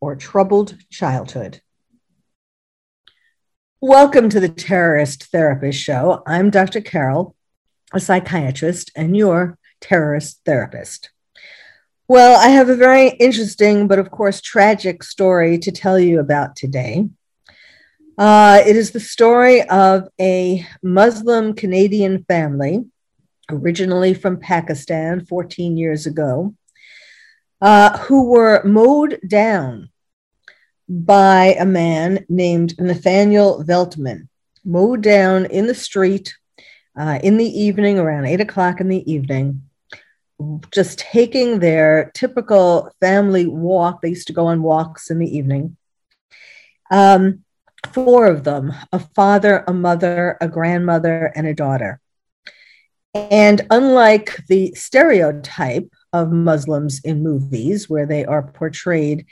or troubled childhood. Welcome to the Terrorist Therapist Show. I'm Dr. Carol, a psychiatrist, and your terrorist therapist. Well, I have a very interesting, but of course tragic story to tell you about today. Uh, it is the story of a Muslim Canadian family, originally from Pakistan 14 years ago, uh, who were mowed down by a man named Nathaniel Veltman, mowed down in the street uh, in the evening, around eight o'clock in the evening just taking their typical family walk. They used to go on walks in the evening. Um, four of them a father, a mother, a grandmother, and a daughter. And unlike the stereotype of Muslims in movies, where they are portrayed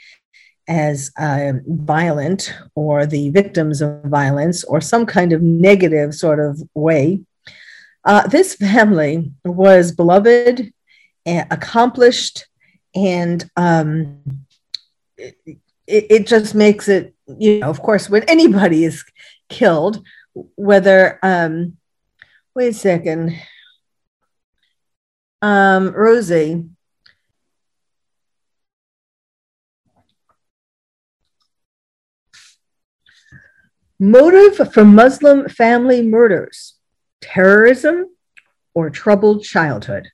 as uh, violent or the victims of violence or some kind of negative sort of way, uh, this family was beloved accomplished and um, it, it, just makes it you know of course when anybody is killed whether um, wait a second um, rosie motive for muslim family murders terrorism or troubled childhood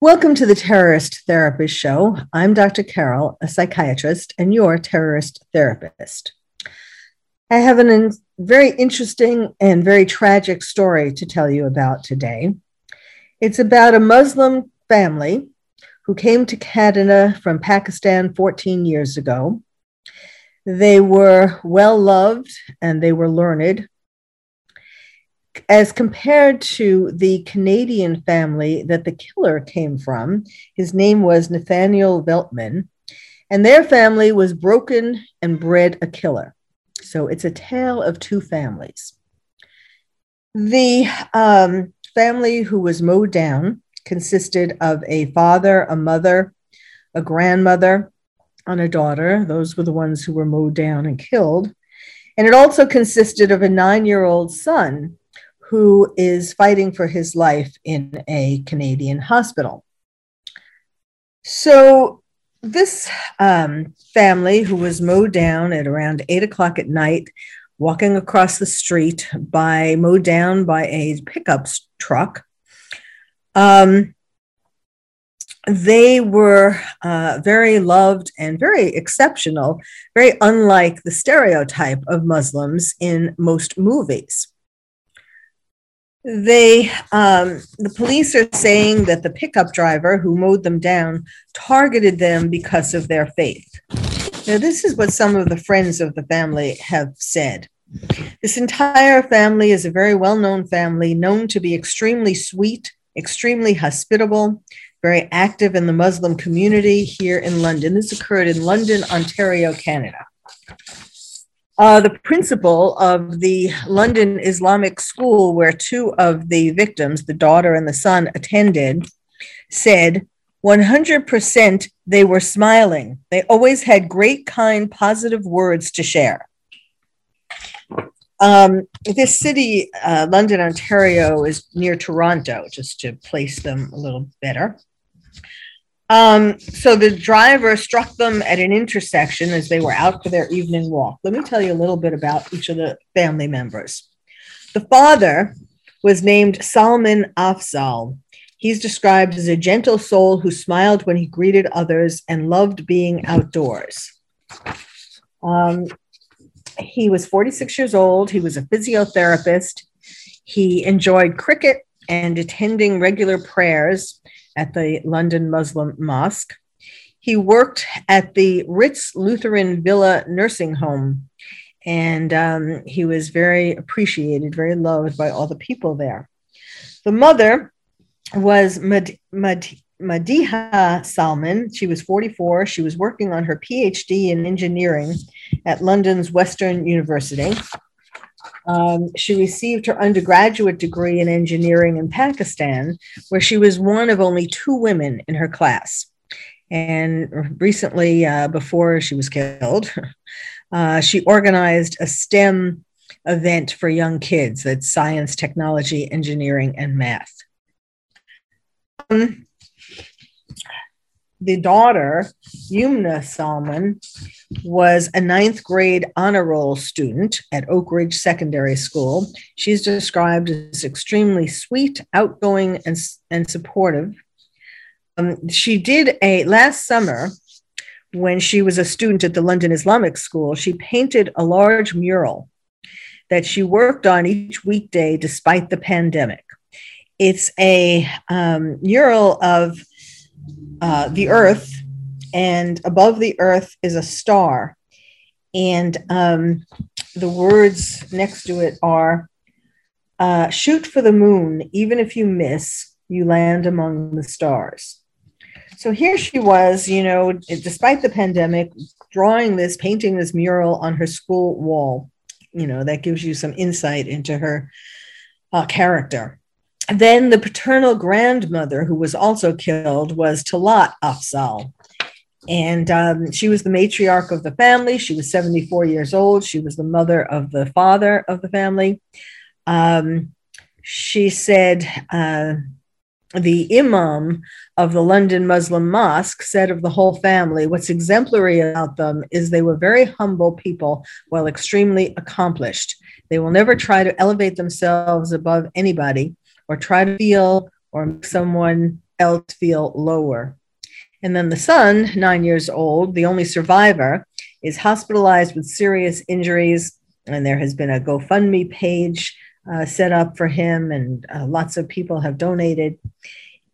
Welcome to the Terrorist Therapist Show. I'm Dr. Carol, a psychiatrist, and your terrorist therapist. I have a very interesting and very tragic story to tell you about today. It's about a Muslim family who came to Canada from Pakistan 14 years ago. They were well loved and they were learned as compared to the Canadian family that the killer came from. His name was Nathaniel Veltman, and their family was broken and bred a killer. So it's a tale of two families. The um, family who was mowed down consisted of a father, a mother, a grandmother, and a daughter. Those were the ones who were mowed down and killed. And it also consisted of a nine year old son who is fighting for his life in a Canadian hospital. So, this um, family, who was mowed down at around eight o'clock at night, walking across the street by mowed down by a pickup truck, um, they were uh, very loved and very exceptional, very unlike the stereotype of Muslims in most movies they um, the police are saying that the pickup driver who mowed them down targeted them because of their faith. Now this is what some of the friends of the family have said. This entire family is a very well-known family known to be extremely sweet extremely hospitable very active in the muslim community here in london. This occurred in london ontario canada uh, the principal of the London Islamic School, where two of the victims, the daughter and the son, attended, said 100% they were smiling. They always had great, kind, positive words to share. Um, this city, uh, London, Ontario, is near Toronto, just to place them a little better. Um, so the driver struck them at an intersection as they were out for their evening walk. Let me tell you a little bit about each of the family members. The father was named Salman Afzal. He's described as a gentle soul who smiled when he greeted others and loved being outdoors. Um, he was 46 years old. He was a physiotherapist. He enjoyed cricket and attending regular prayers at the London Muslim Mosque. he worked at the Ritz Lutheran Villa Nursing Home, and um, he was very appreciated, very loved by all the people there. The mother was Mad- Mad- Madiha Salman. She was 44. She was working on her PhD in engineering at London's Western University. Um, she received her undergraduate degree in engineering in Pakistan, where she was one of only two women in her class. And recently, uh, before she was killed, uh, she organized a STEM event for young kids that's science, technology, engineering, and math. Um, the daughter, Yumna Salman, was a ninth grade honor roll student at Oakridge Secondary School. She's described as extremely sweet, outgoing, and, and supportive. Um, she did a last summer when she was a student at the London Islamic School, she painted a large mural that she worked on each weekday despite the pandemic. It's a um, mural of uh, the earth, and above the earth is a star. And um, the words next to it are uh, shoot for the moon, even if you miss, you land among the stars. So here she was, you know, despite the pandemic, drawing this, painting this mural on her school wall. You know, that gives you some insight into her uh, character. Then the paternal grandmother, who was also killed, was Talat Afzal. And um, she was the matriarch of the family. She was 74 years old. She was the mother of the father of the family. Um, she said, uh, the imam of the London Muslim mosque said of the whole family, what's exemplary about them is they were very humble people while extremely accomplished. They will never try to elevate themselves above anybody or try to feel or make someone else feel lower. And then the son, nine years old, the only survivor, is hospitalized with serious injuries. And there has been a GoFundMe page uh, set up for him, and uh, lots of people have donated.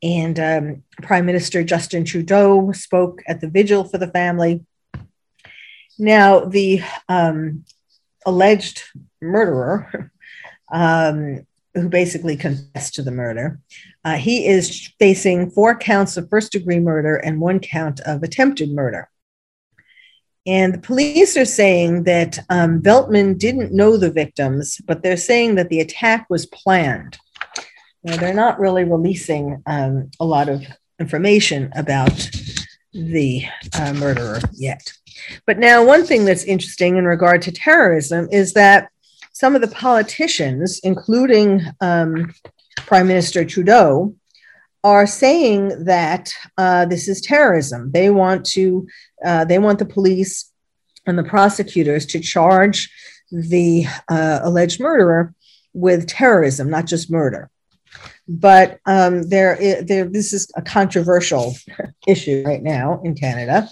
And um, Prime Minister Justin Trudeau spoke at the vigil for the family. Now, the um, alleged murderer um, who basically confessed to the murder. Uh, he is facing four counts of first degree murder and one count of attempted murder. And the police are saying that um, Veltman didn't know the victims, but they're saying that the attack was planned. Now, they're not really releasing um, a lot of information about the uh, murderer yet. But now, one thing that's interesting in regard to terrorism is that some of the politicians, including um, Prime Minister Trudeau, are saying that uh, this is terrorism. They want to, uh, they want the police and the prosecutors to charge the uh, alleged murderer with terrorism, not just murder. But um, there, there, this is a controversial issue right now in Canada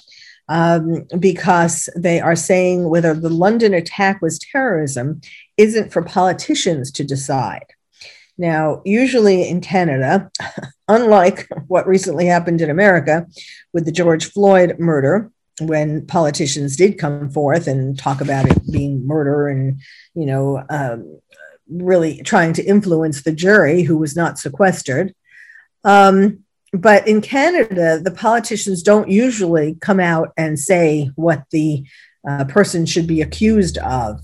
um, because they are saying whether the London attack was terrorism isn't for politicians to decide. Now, usually in Canada, unlike what recently happened in America with the George Floyd murder, when politicians did come forth and talk about it being murder and, you know, um, really trying to influence the jury who was not sequestered. Um, but in Canada, the politicians don't usually come out and say what the uh, person should be accused of.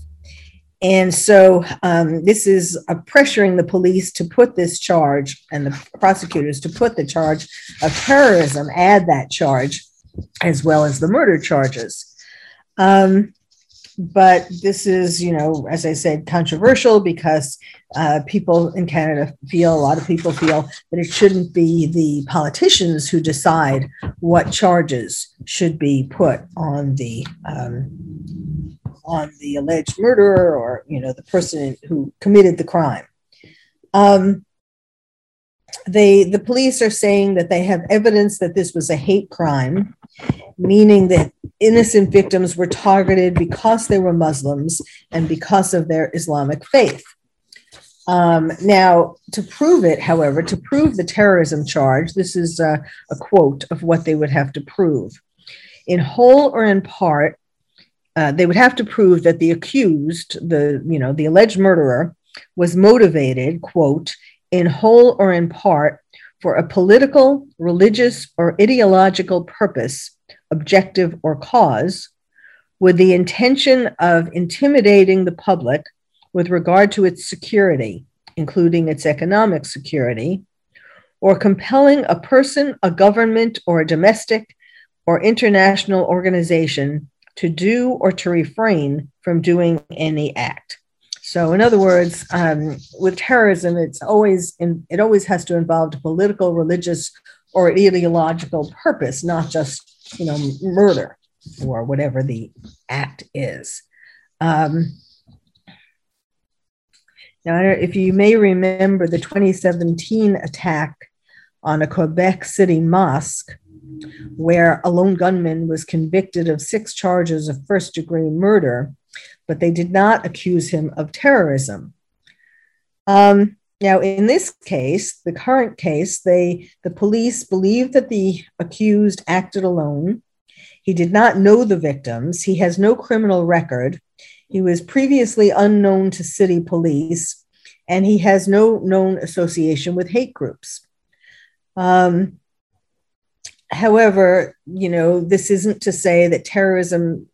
And so um, this is uh, pressuring the police to put this charge and the prosecutors to put the charge of terrorism, add that charge, as well as the murder charges. Um, but this is, you know, as I said, controversial because uh, people in Canada feel, a lot of people feel that it shouldn't be the politicians who decide what charges should be put on the um, on the alleged murderer or, you know, the person who committed the crime. Um, they the police are saying that they have evidence that this was a hate crime meaning that innocent victims were targeted because they were muslims and because of their islamic faith. Um, now to prove it however to prove the terrorism charge this is a, a quote of what they would have to prove. In whole or in part, uh, they would have to prove that the accused, the you know the alleged murderer, was motivated, quote, in whole or in part for a political, religious, or ideological purpose, objective, or cause, with the intention of intimidating the public with regard to its security, including its economic security, or compelling a person, a government, or a domestic or international organization to do or to refrain from doing any act. So, in other words, um, with terrorism, it's always in, it always has to involve a political, religious, or ideological purpose, not just you know murder or whatever the act is. Um, now, if you may remember the 2017 attack on a Quebec City mosque, where a lone gunman was convicted of six charges of first degree murder, but they did not accuse him of terrorism. Um, now, in this case, the current case, they the police believe that the accused acted alone. He did not know the victims. He has no criminal record. He was previously unknown to city police, and he has no known association with hate groups. Um, however, you know, this isn't to say that terrorism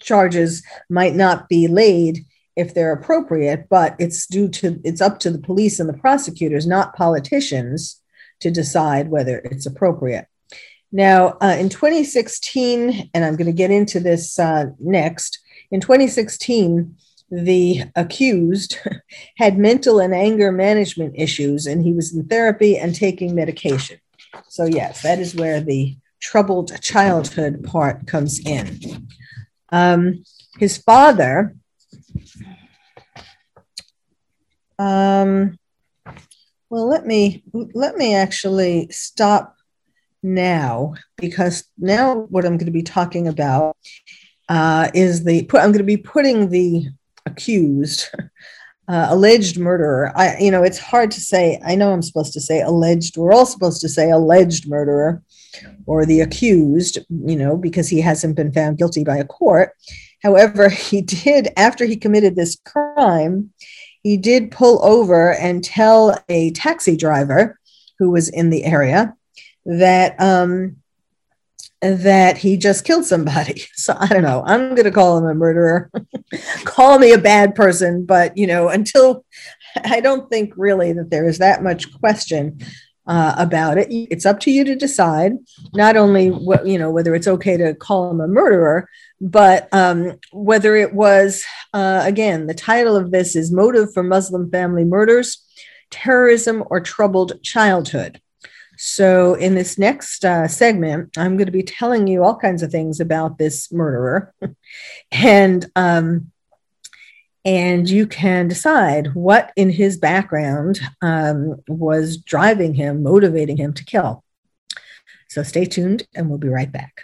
charges might not be laid if they're appropriate, but it's due to it's up to the police and the prosecutors, not politicians, to decide whether it's appropriate. Now, uh, in 2016, and I'm going to get into this uh, next, in 2016, the accused had mental and anger management issues, and he was in therapy and taking medication. So, yes, that is where the troubled childhood part comes in. Um, his father, um, well, let me let me actually stop now because now what I'm going to be talking about uh, is the I'm going to be putting the accused, uh, alleged murderer. I, you know, it's hard to say. I know I'm supposed to say alleged. We're all supposed to say alleged murderer or the accused, you know, because he hasn't been found guilty by a court. However, he did, after he committed this crime, he did pull over and tell a taxi driver who was in the area that um, that he just killed somebody. So I don't know. I'm going to call him a murderer. call me a bad person, but you know, until I don't think really that there is that much question uh, about it. It's up to you to decide not only what you know whether it's okay to call him a murderer, but um, whether it was uh, again the title of this is motive for Muslim family murders, terrorism, or troubled childhood. So, in this next uh, segment, I'm going to be telling you all kinds of things about this murderer, and um, and you can decide what in his background um, was driving him, motivating him to kill. So, stay tuned, and we'll be right back.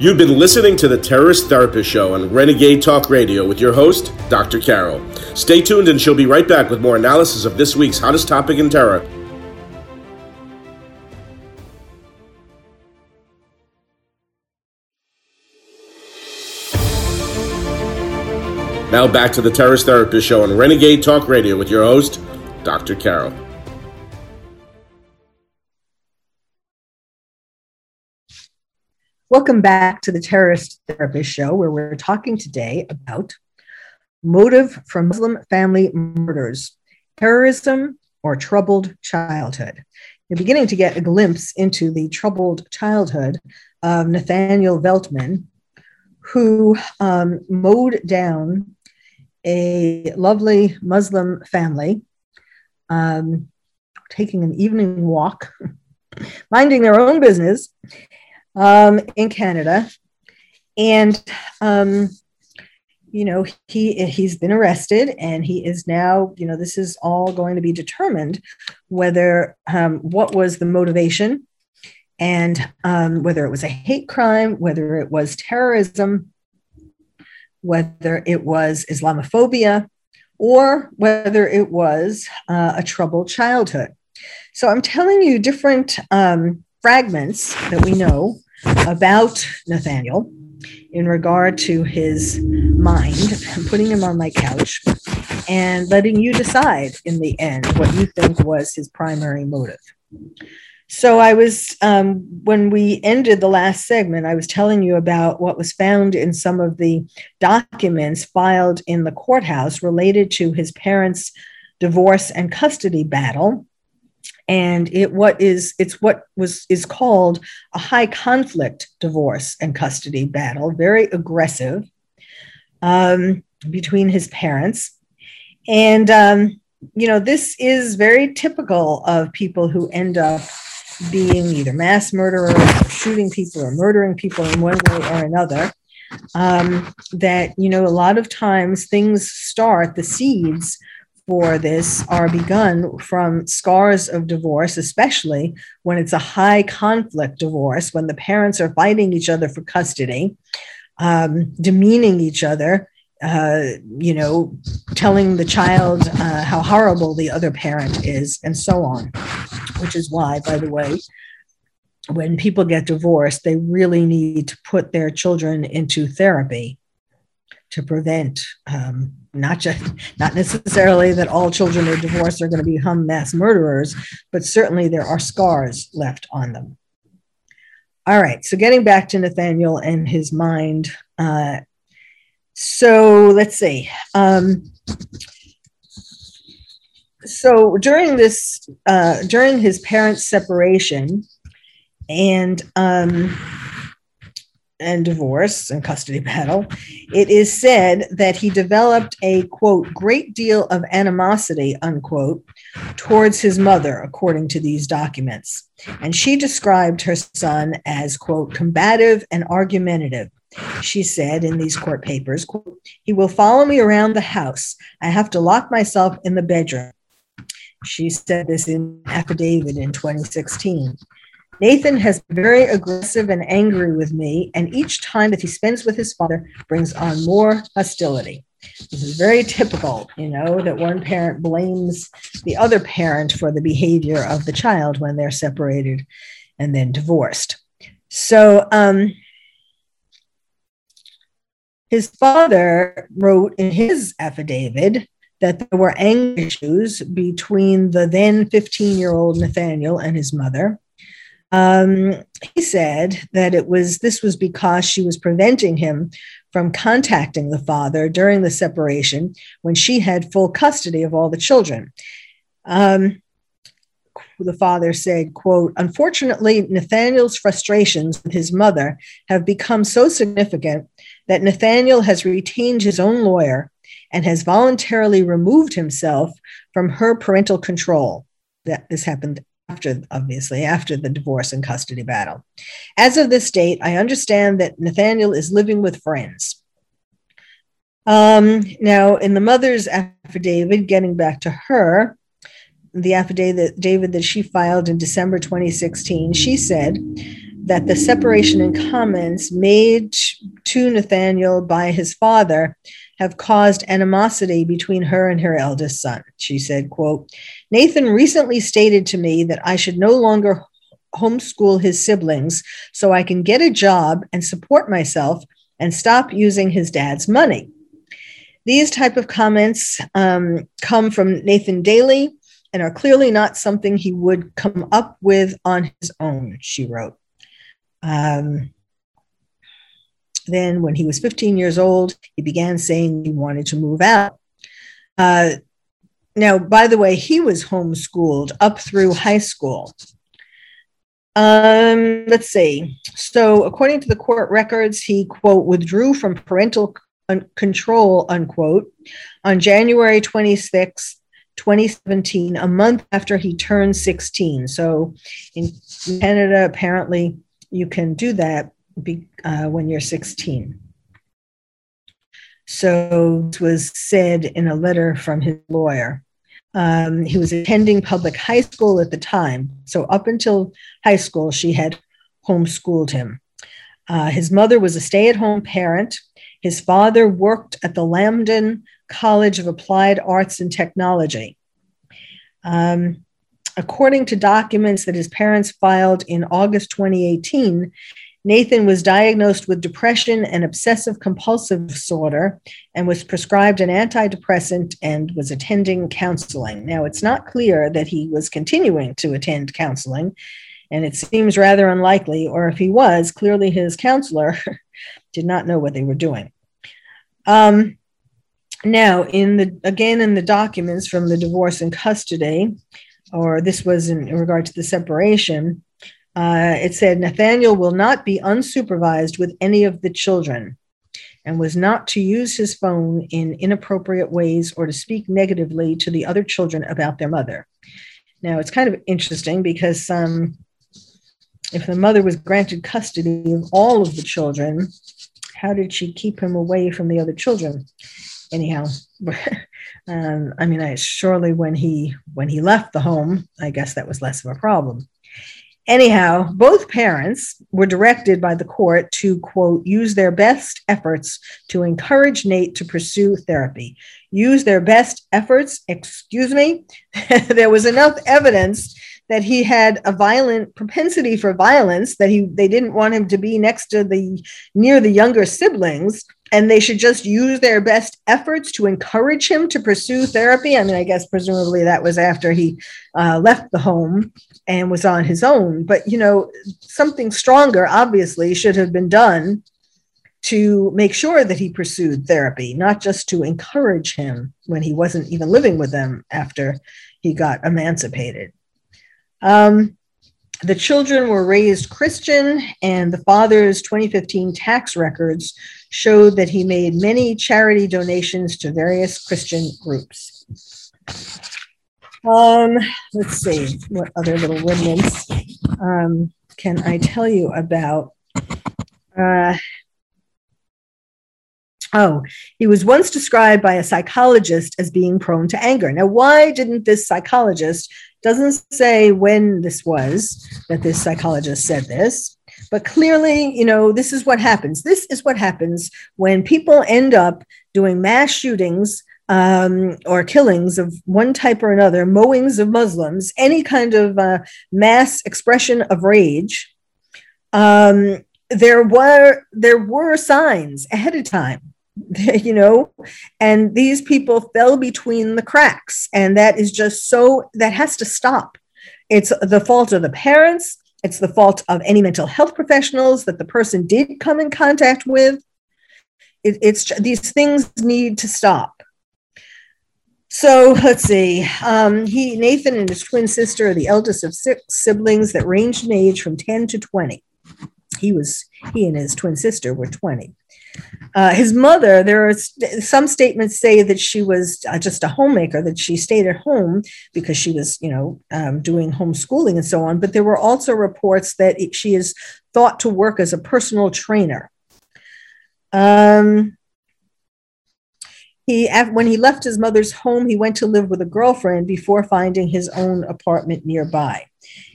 You've been listening to the Terrorist Therapist Show on Renegade Talk Radio with your host, Dr. Carol. Stay tuned and she'll be right back with more analysis of this week's hottest topic in terror. Now back to the Terrorist Therapist Show on Renegade Talk Radio with your host, Dr. Carol. Welcome back to the Terrorist Therapist Show, where we're talking today about motive for Muslim family murders, terrorism, or troubled childhood. You're beginning to get a glimpse into the troubled childhood of Nathaniel Veltman, who um, mowed down a lovely Muslim family, um, taking an evening walk, minding their own business um, in Canada, and um, you know he he's been arrested and he is now you know this is all going to be determined whether um, what was the motivation and um, whether it was a hate crime whether it was terrorism whether it was islamophobia or whether it was uh, a troubled childhood. So I'm telling you different um, fragments that we know about Nathaniel in regard to his mind. I'm putting him on my couch and letting you decide in the end what you think was his primary motive. So I was, um, when we ended the last segment, I was telling you about what was found in some of the documents filed in the courthouse related to his parents' divorce and custody battle. And it what is it's what was is called a high conflict divorce and custody battle, very aggressive um, between his parents. And um, you know, this is very typical of people who end up being either mass murderers or shooting people or murdering people in one way or another. Um, that, you know, a lot of times things start, the seeds for this are begun from scars of divorce, especially when it's a high conflict divorce, when the parents are fighting each other for custody, um, demeaning each other, uh, you know, telling the child uh, how horrible the other parent is, and so on. Which is why, by the way, when people get divorced, they really need to put their children into therapy to prevent um, not just not necessarily that all children who are divorced are going to become mass murderers, but certainly there are scars left on them. All right, so getting back to Nathaniel and his mind, uh, so let's see. Um, so during this, uh, during his parents' separation and um, and divorce and custody battle, it is said that he developed a quote great deal of animosity unquote towards his mother, according to these documents, and she described her son as quote combative and argumentative she said in these court papers, he will follow me around the house. I have to lock myself in the bedroom. She said this in affidavit in 2016. Nathan has been very aggressive and angry with me, and each time that he spends with his father brings on more hostility. This is very typical, you know, that one parent blames the other parent for the behavior of the child when they're separated and then divorced. So, um, his father wrote in his affidavit that there were anger issues between the then 15 year old Nathaniel and his mother. Um, he said that it was this was because she was preventing him from contacting the father during the separation when she had full custody of all the children. Um, the father said, quote, unfortunately, Nathaniel's frustrations with his mother have become so significant that Nathaniel has retained his own lawyer and has voluntarily removed himself from her parental control. That this happened after, obviously, after the divorce and custody battle. As of this date, I understand that Nathaniel is living with friends. Um, now, in the mother's affidavit, getting back to her, the affidavit David that she filed in December 2016, she said that the separation and comments made to Nathaniel by his father have caused animosity between her and her eldest son. She said, quote, Nathan recently stated to me that I should no longer homeschool his siblings so I can get a job and support myself and stop using his dad's money. These type of comments um, come from Nathan Daly and are clearly not something he would come up with on his own, she wrote. Um, then, when he was 15 years old, he began saying he wanted to move out. Uh, now, by the way, he was homeschooled up through high school. Um, let's see. So, according to the court records, he, quote, withdrew from parental control, unquote, on January 26, 2017, a month after he turned 16. So, in Canada, apparently, you can do that be, uh, when you're 16. So it was said in a letter from his lawyer. Um, he was attending public high school at the time. So up until high school, she had homeschooled him. Uh, his mother was a stay at home parent. His father worked at the Lambton College of Applied Arts and Technology. Um, according to documents that his parents filed in August 2018, Nathan was diagnosed with depression and obsessive compulsive disorder and was prescribed an antidepressant and was attending counseling. Now, it's not clear that he was continuing to attend counseling, and it seems rather unlikely, or if he was, clearly his counselor did not know what they were doing. Um, now, in the again in the documents from the divorce and custody, or this was in, regard to the separation, uh, it said Nathaniel will not be unsupervised with any of the children and was not to use his phone in inappropriate ways or to speak negatively to the other children about their mother. Now, it's kind of interesting because um, if the mother was granted custody of all of the children, how did she keep him away from the other children? Anyhow, um, I mean, I surely when he when he left the home, I guess that was less of a problem. Anyhow, both parents were directed by the court to, quote, use their best efforts to encourage Nate to pursue therapy. Use their best efforts, excuse me. there was enough evidence that he had a violent propensity for violence, that he they didn't want him to be next to the near the younger siblings and they should just use their best efforts to encourage him to pursue therapy. I mean, I guess presumably that was after he uh, left the home and was on his own. But, you know, something stronger obviously should have been done to make sure that he pursued therapy, not just to encourage him when he wasn't even living with them after he got emancipated. Um, the children were raised Christian, and the father's 2015 tax records showed that he made many charity donations to various Christian groups. Um, let's see, what other little remnants um, can I tell you about? Uh, oh, he was once described by a psychologist as being prone to anger. Now, why didn't this psychologist doesn't say when this was that this psychologist said this, but clearly, you know, this is what happens. This is what happens when people end up doing mass shootings um, or killings of one type or another, mowings of Muslims, any kind of uh, mass expression of rage. Um, there were there were signs ahead of time you know? And these people fell between the cracks and that is just so that has to stop. It's the fault of the parents. It's the fault of any mental health professionals that the person did come in contact with. It, it's these things need to stop. So let's see. Um, he nathan and his twin sister are the eldest of six siblings that ranged in age from 10 to 20 he was he and his twin sister were 20 uh, his mother, there are st- some statements say that she was uh, just a homemaker, that she stayed at home because she was, you know, um, doing homeschooling and so on. But there were also reports that it, she is thought to work as a personal trainer. Um, he, when he left his mother's home, he went to live with a girlfriend before finding his own apartment nearby.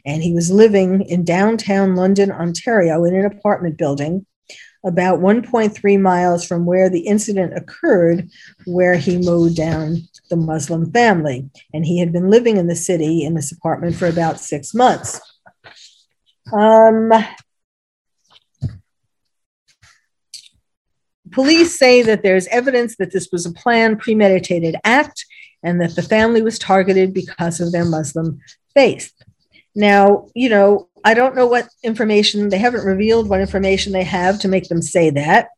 And he was living in downtown London, Ontario, in an apartment building about 1.3 miles from where the incident occurred, where he mowed down the Muslim family. And he had been living in the city in this apartment for about six months. Um, police say that there's evidence that this was a planned, premeditated act and that the family was targeted because of their Muslim faith. Now, you know, I don't know what information they haven't revealed what information they have to make them say that.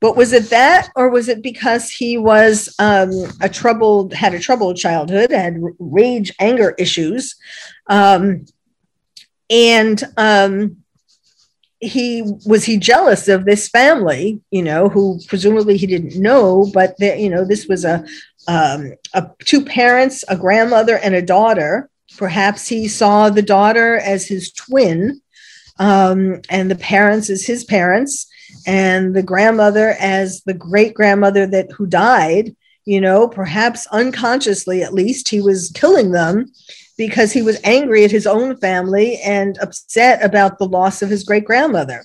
But was it that, or was it because he was um, a troubled, had a troubled childhood, had rage, anger issues, um, and um, he was he jealous of this family, you know, who presumably he didn't know, but you know, this was a, um, a two parents, a grandmother, and a daughter Perhaps he saw the daughter as his twin, um, and the parents as his parents, and the grandmother as the great grandmother that who died. You know, perhaps unconsciously, at least, he was killing them because he was angry at his own family and upset about the loss of his great grandmother.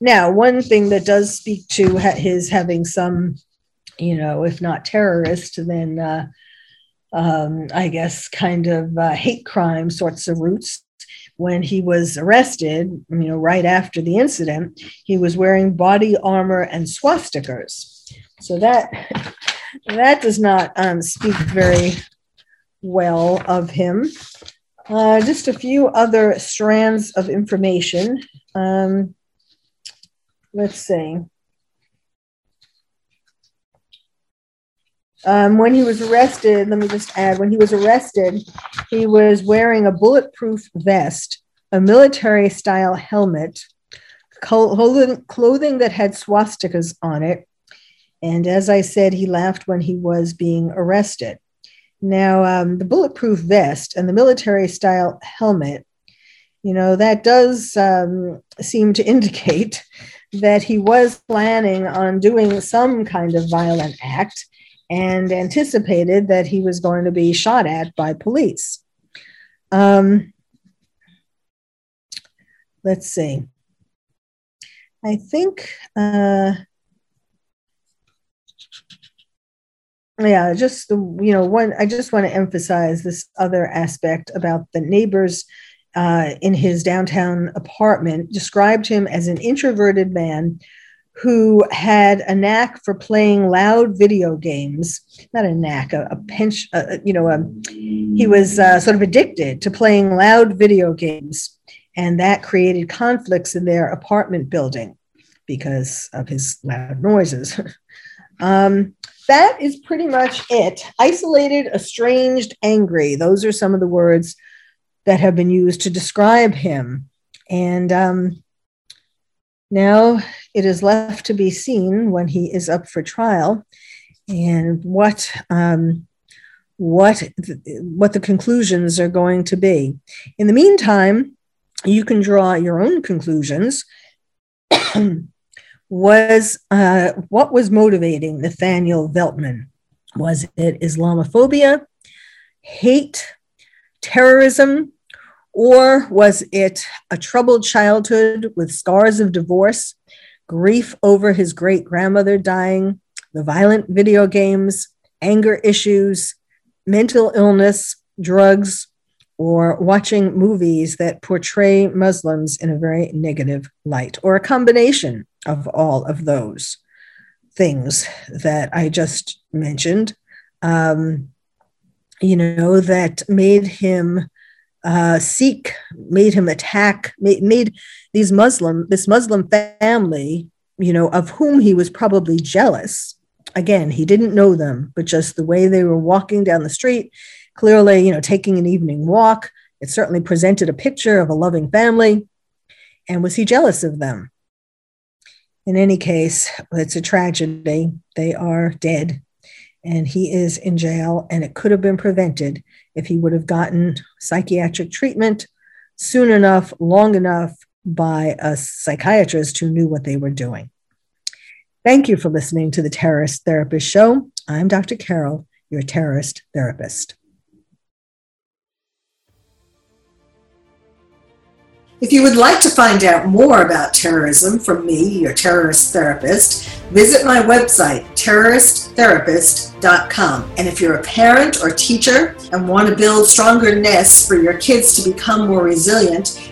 Now, one thing that does speak to his having some you know, if not terrorist, then uh, um, I guess kind of uh, hate crime sorts of roots. When he was arrested, you know, right after the incident, he was wearing body armor and swastikas. So that that does not um, speak very well of him. Uh, just a few other strands of information. Um, let's see. Um, when he was arrested, let me just add, when he was arrested, he was wearing a bulletproof vest, a military style helmet, clothing, that had swastikas on it. And as I said, he laughed when he was being arrested. Now, um, the bulletproof vest and the military style helmet, you know, that does um, seem to indicate that he was planning on doing some kind of violent act and anticipated that he was going to be shot at by police. Um, let's see. I think. Uh, yeah just you know one i just want to emphasize this other aspect about the neighbors uh, in his downtown apartment described him as an introverted man who had a knack for playing loud video games not a knack a, a pinch you know um, he was uh, sort of addicted to playing loud video games and that created conflicts in their apartment building because of his loud noises um, that is pretty much it. Isolated, estranged, angry. Those are some of the words that have been used to describe him. And um, now it is left to be seen when he is up for trial and what um, what what the conclusions are going to be. In the meantime, you can draw your own conclusions was uh, what was motivating Nathaniel Veltman? Was it Islamophobia, hate, terrorism, or was it a troubled childhood with scars of divorce, grief over his great grandmother dying, the violent video games, anger issues, mental illness, drugs, or watching movies that portray Muslims in a very negative light, or a combination of all of those things that I just mentioned, um, you know, that made him uh, seek, made him attack, made, made these Muslim, this Muslim family, you know, of whom he was probably jealous. Again, he didn't know them, but just the way they were walking down the street, clearly, you know, taking an evening walk. It certainly presented a picture of a loving family. And was he jealous of them? In any case, it's a tragedy. They are dead, and he is in jail, and it could have been prevented if he would have gotten psychiatric treatment soon enough, long enough by a psychiatrist who knew what they were doing. Thank you for listening to the Terrorist Therapist Show. I'm Dr. Carol, your terrorist therapist. If you would like to find out more about terrorism from me, your terrorist therapist, visit my website, terroristtherapist.com. And if you're a parent or teacher and want to build stronger nests for your kids to become more resilient,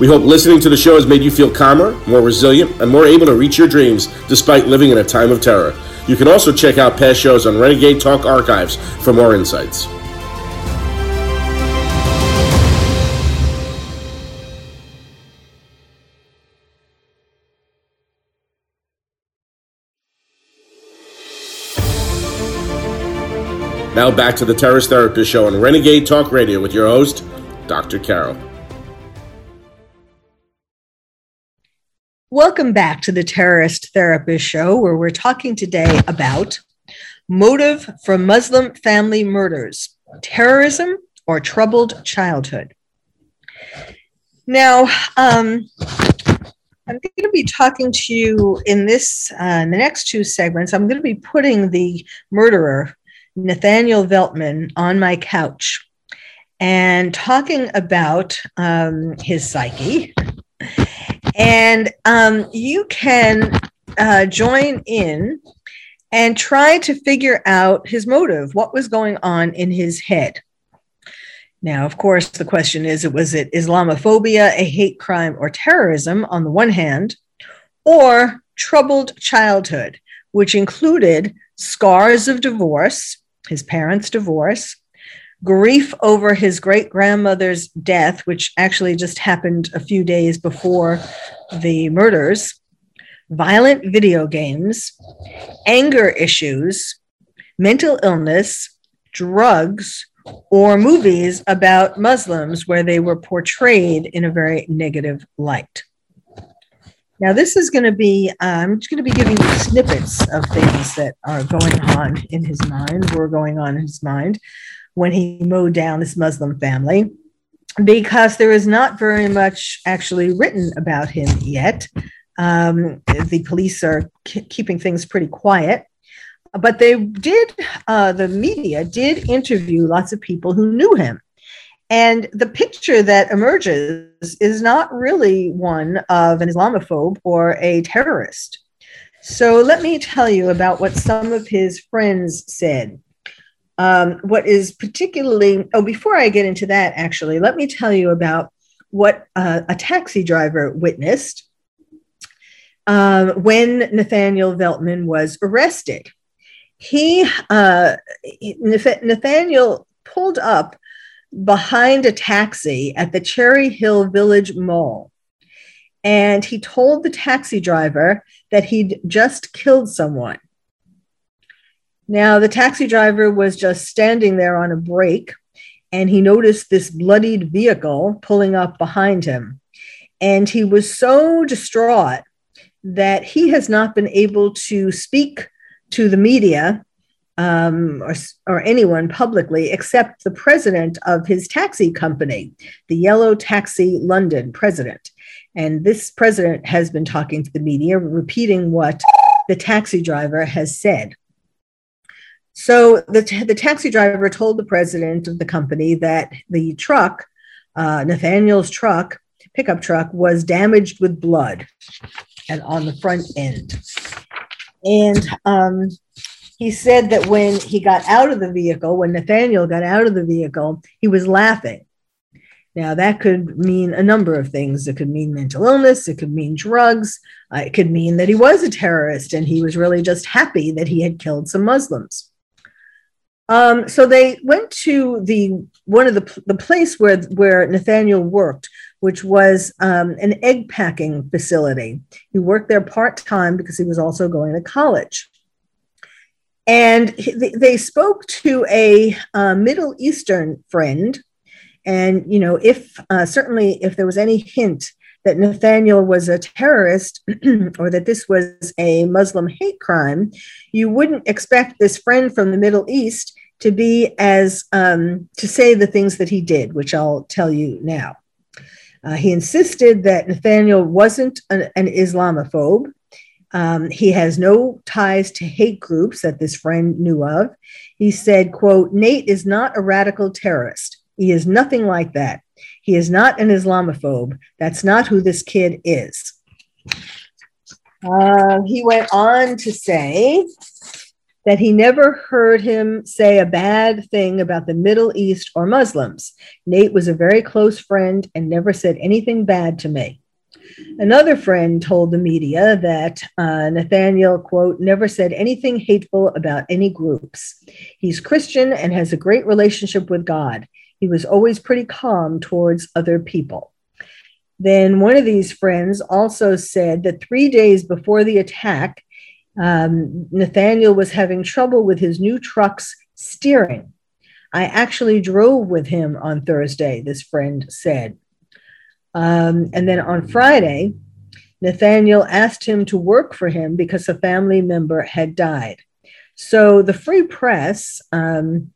We hope listening to the show has made you feel calmer, more resilient, and more able to reach your dreams despite living in a time of terror. You can also check out past shows on Renegade Talk Archives for more insights. Now back to the Terrorist Therapist Show on Renegade Talk Radio with your host, Dr. Carol. Welcome back to the Terrorist Therapist Show, where we're talking today about Motive for Muslim family murders terrorism or troubled childhood. Now, um, I'm going to be talking to you in this, uh, in the next two segments. I'm going to be putting the murderer, Nathaniel Veltman, on my couch and talking about um, his psyche. And um, you can uh, join in and try to figure out his motive, what was going on in his head. Now, of course, the question is was it Islamophobia, a hate crime, or terrorism on the one hand, or troubled childhood, which included scars of divorce, his parents' divorce, grief over his great grandmother's death, which actually just happened a few days before the murders, violent video games, anger issues, mental illness, drugs, or movies about Muslims where they were portrayed in a very negative light. Now, this is going to be, uh, I'm just going to be giving you snippets of things that are going on in his mind, were going on in his mind when he mowed down this Muslim family, because there is not very much actually written about him yet. Um, the police are k- keeping things pretty quiet. But they did, uh, the media did interview lots of people who knew him. And the picture that emerges is not really one of an Islamophobe or a terrorist. So let me tell you about what some of his friends said. Um, what is particularly, oh, before I get into that, actually, let me tell you about what uh, a taxi driver witnessed uh, when Nathaniel Veltman was arrested he uh, Nathaniel pulled up behind a taxi at the Cherry Hill Village Mall. And he told the taxi driver that he'd just killed someone. Now, the taxi driver was just standing there on a break, and he noticed this bloodied vehicle pulling up behind him. And he was so distraught that he has not been able to speak to the media um, or, or anyone publicly except the president of his taxi company, the Yellow Taxi London president. And this president has been talking to the media, repeating what the taxi driver has said. So the, t- the taxi driver told the president of the company that the truck, uh, Nathaniel's truck, pickup truck, was damaged with blood and on the front end. And um, he said that when he got out of the vehicle, when Nathaniel got out of the vehicle, he was laughing. Now, that could mean a number of things. It could mean mental illness, it could mean drugs, uh, it could mean that he was a terrorist and he was really just happy that he had killed some Muslims. Um, so they went to the one of the the place where where Nathaniel worked, which was um, an egg packing facility. He worked there part time because he was also going to college. And he, they spoke to a uh, Middle Eastern friend, and you know, if uh, certainly if there was any hint that Nathaniel was a terrorist or that this was a Muslim hate crime, you wouldn't expect this friend from the Middle East to be as um, to say the things that he did, which I'll tell you now. Uh, he insisted that Nathaniel wasn't an, an Islamophobe. Um, he has no ties to hate groups that this friend knew of. He said, quote, Nate is not a radical terrorist. He is nothing like that. He is not an Islamophobe. That's not who this kid is. Uh, he went on to say that he never heard him say a bad thing about the Middle East or Muslims. Nate was a very close friend and never said anything bad to me. Another friend told the media that uh, Nathaniel, quote, never said anything hateful about any groups. He's Christian and has a great relationship with God. He was always pretty calm towards other people. Then one of these friends also said that three days before the attack, um, Nathaniel was having trouble with his new truck's steering. I actually drove with him on Thursday, this friend said. Um, and then on Friday, Nathaniel asked him to work for him because a family member had died. So the Free Press um,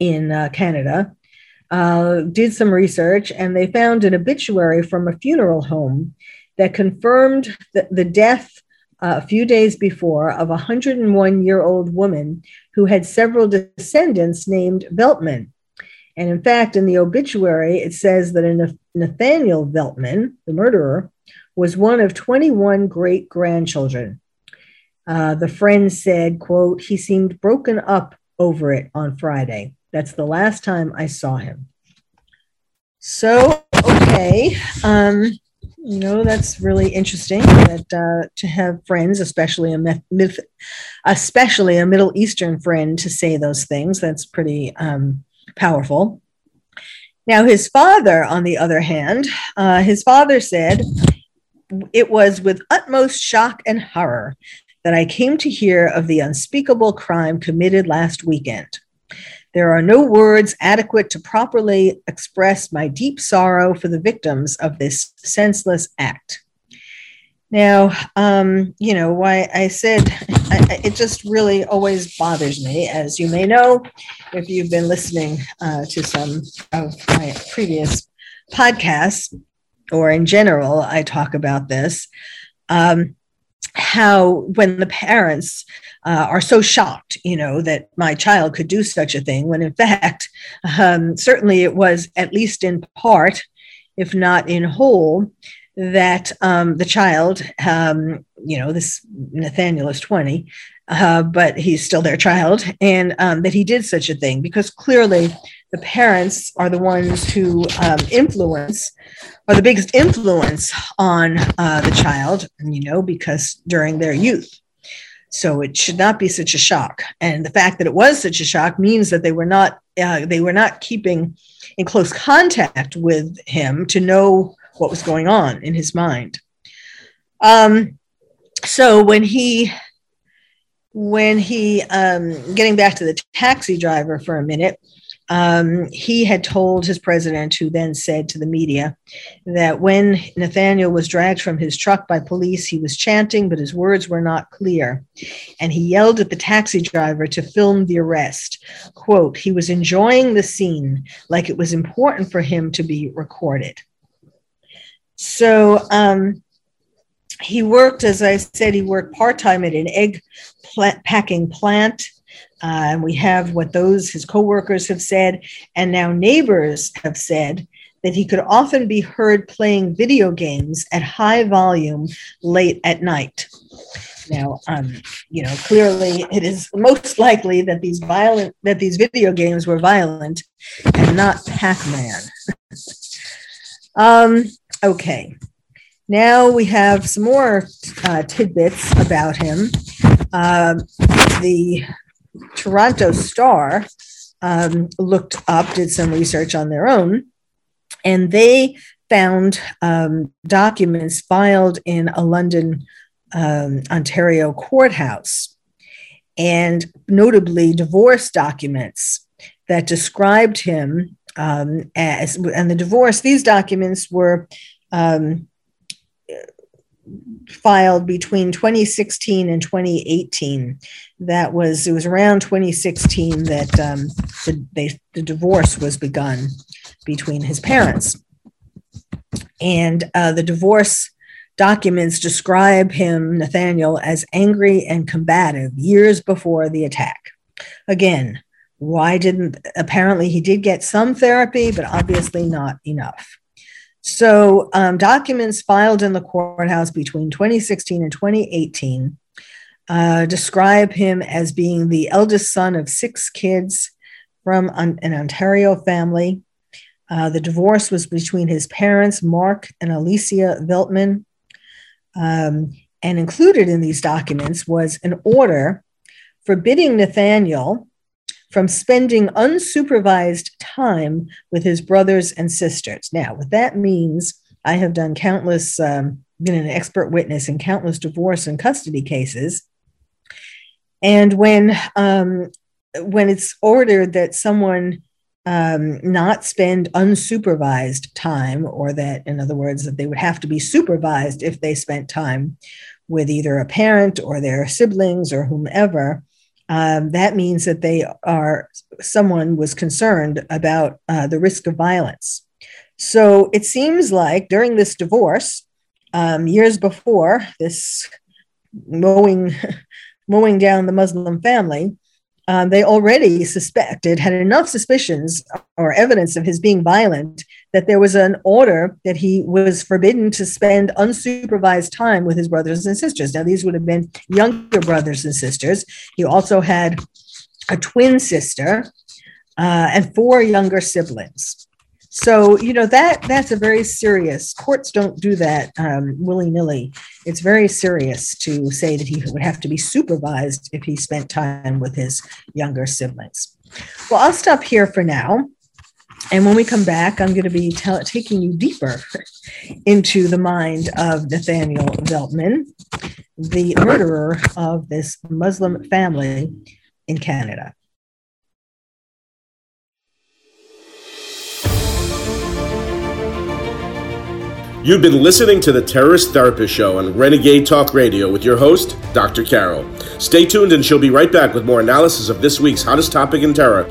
in uh, Canada uh, did some research and they found an obituary from a funeral home that confirmed the, the death uh, a few days before of a 101 year old woman who had several descendants named Veltman. And in fact, in the obituary, it says that Nathaniel Veltman, the murderer, was one of 21 great grandchildren. Uh, the friend said, quote, he seemed broken up over it on Friday. That's the last time I saw him. So, okay. Um, you know, that's really interesting that uh, to have friends, especially a myth, especially a Middle Eastern friend, to say those things. That's pretty um, powerful. Now, his father, on the other hand, uh, his father said, It was with utmost shock and horror that I came to hear of the unspeakable crime committed last weekend. There are no words adequate to properly express my deep sorrow for the victims of this senseless act. Now, um, you know, why I said I, it just really always bothers me, as you may know, if you've been listening uh, to some of my previous podcasts, or in general, I talk about this. Um, how when the parents uh, are so shocked you know that my child could do such a thing when in fact um, certainly it was at least in part if not in whole that um, the child um, you know this nathaniel is 20 uh, but he's still their child and um, that he did such a thing because clearly the parents are the ones who um, influence are the biggest influence on uh, the child, you know, because during their youth. So it should not be such a shock. And the fact that it was such a shock means that they were not uh, they were not keeping in close contact with him to know what was going on in his mind. Um, so when he when he um, getting back to the taxi driver for a minute um, he had told his president, who then said to the media, that when Nathaniel was dragged from his truck by police, he was chanting, but his words were not clear. And he yelled at the taxi driver to film the arrest. Quote, he was enjoying the scene like it was important for him to be recorded. So um, he worked, as I said, he worked part time at an egg packing plant uh, and we have what those his coworkers have said, and now neighbors have said that he could often be heard playing video games at high volume late at night. Now, um, you know, clearly it is most likely that these violent that these video games were violent and not Pac-Man. um, okay. Now we have some more uh, tidbits about him. Um, the Toronto Star um, looked up, did some research on their own, and they found um, documents filed in a London, um, Ontario courthouse, and notably divorce documents that described him um, as, and the divorce, these documents were um, filed between 2016 and 2018. That was it was around 2016 that um, the, they, the divorce was begun between his parents, and uh, the divorce documents describe him Nathaniel as angry and combative years before the attack. Again, why didn't apparently he did get some therapy, but obviously not enough. So, um, documents filed in the courthouse between 2016 and 2018 uh, describe him as being the eldest son of six kids from an, an Ontario family. Uh, the divorce was between his parents, Mark and Alicia Veltman. Um, and included in these documents was an order forbidding Nathaniel from spending unsupervised time with his brothers and sisters. Now, what that means, I have done countless, um, been an expert witness in countless divorce and custody cases. And when um, when it's ordered that someone um, not spend unsupervised time, or that, in other words, that they would have to be supervised if they spent time with either a parent or their siblings or whomever, um, that means that they are someone was concerned about uh, the risk of violence. So it seems like during this divorce, um, years before this mowing mowing down the Muslim family, um, they already suspected, had enough suspicions or evidence of his being violent that there was an order that he was forbidden to spend unsupervised time with his brothers and sisters. Now, these would have been younger brothers and sisters. He also had a twin sister uh, and four younger siblings. So you know that that's a very serious. Courts don't do that um, willy nilly. It's very serious to say that he would have to be supervised if he spent time with his younger siblings. Well, I'll stop here for now. And when we come back, I'm going to be t- taking you deeper into the mind of Nathaniel Veltman, the murderer of this Muslim family in Canada. You've been listening to the Terrorist Therapist Show on Renegade Talk Radio with your host, Dr. Carole. Stay tuned and she'll be right back with more analysis of this week's hottest topic in terror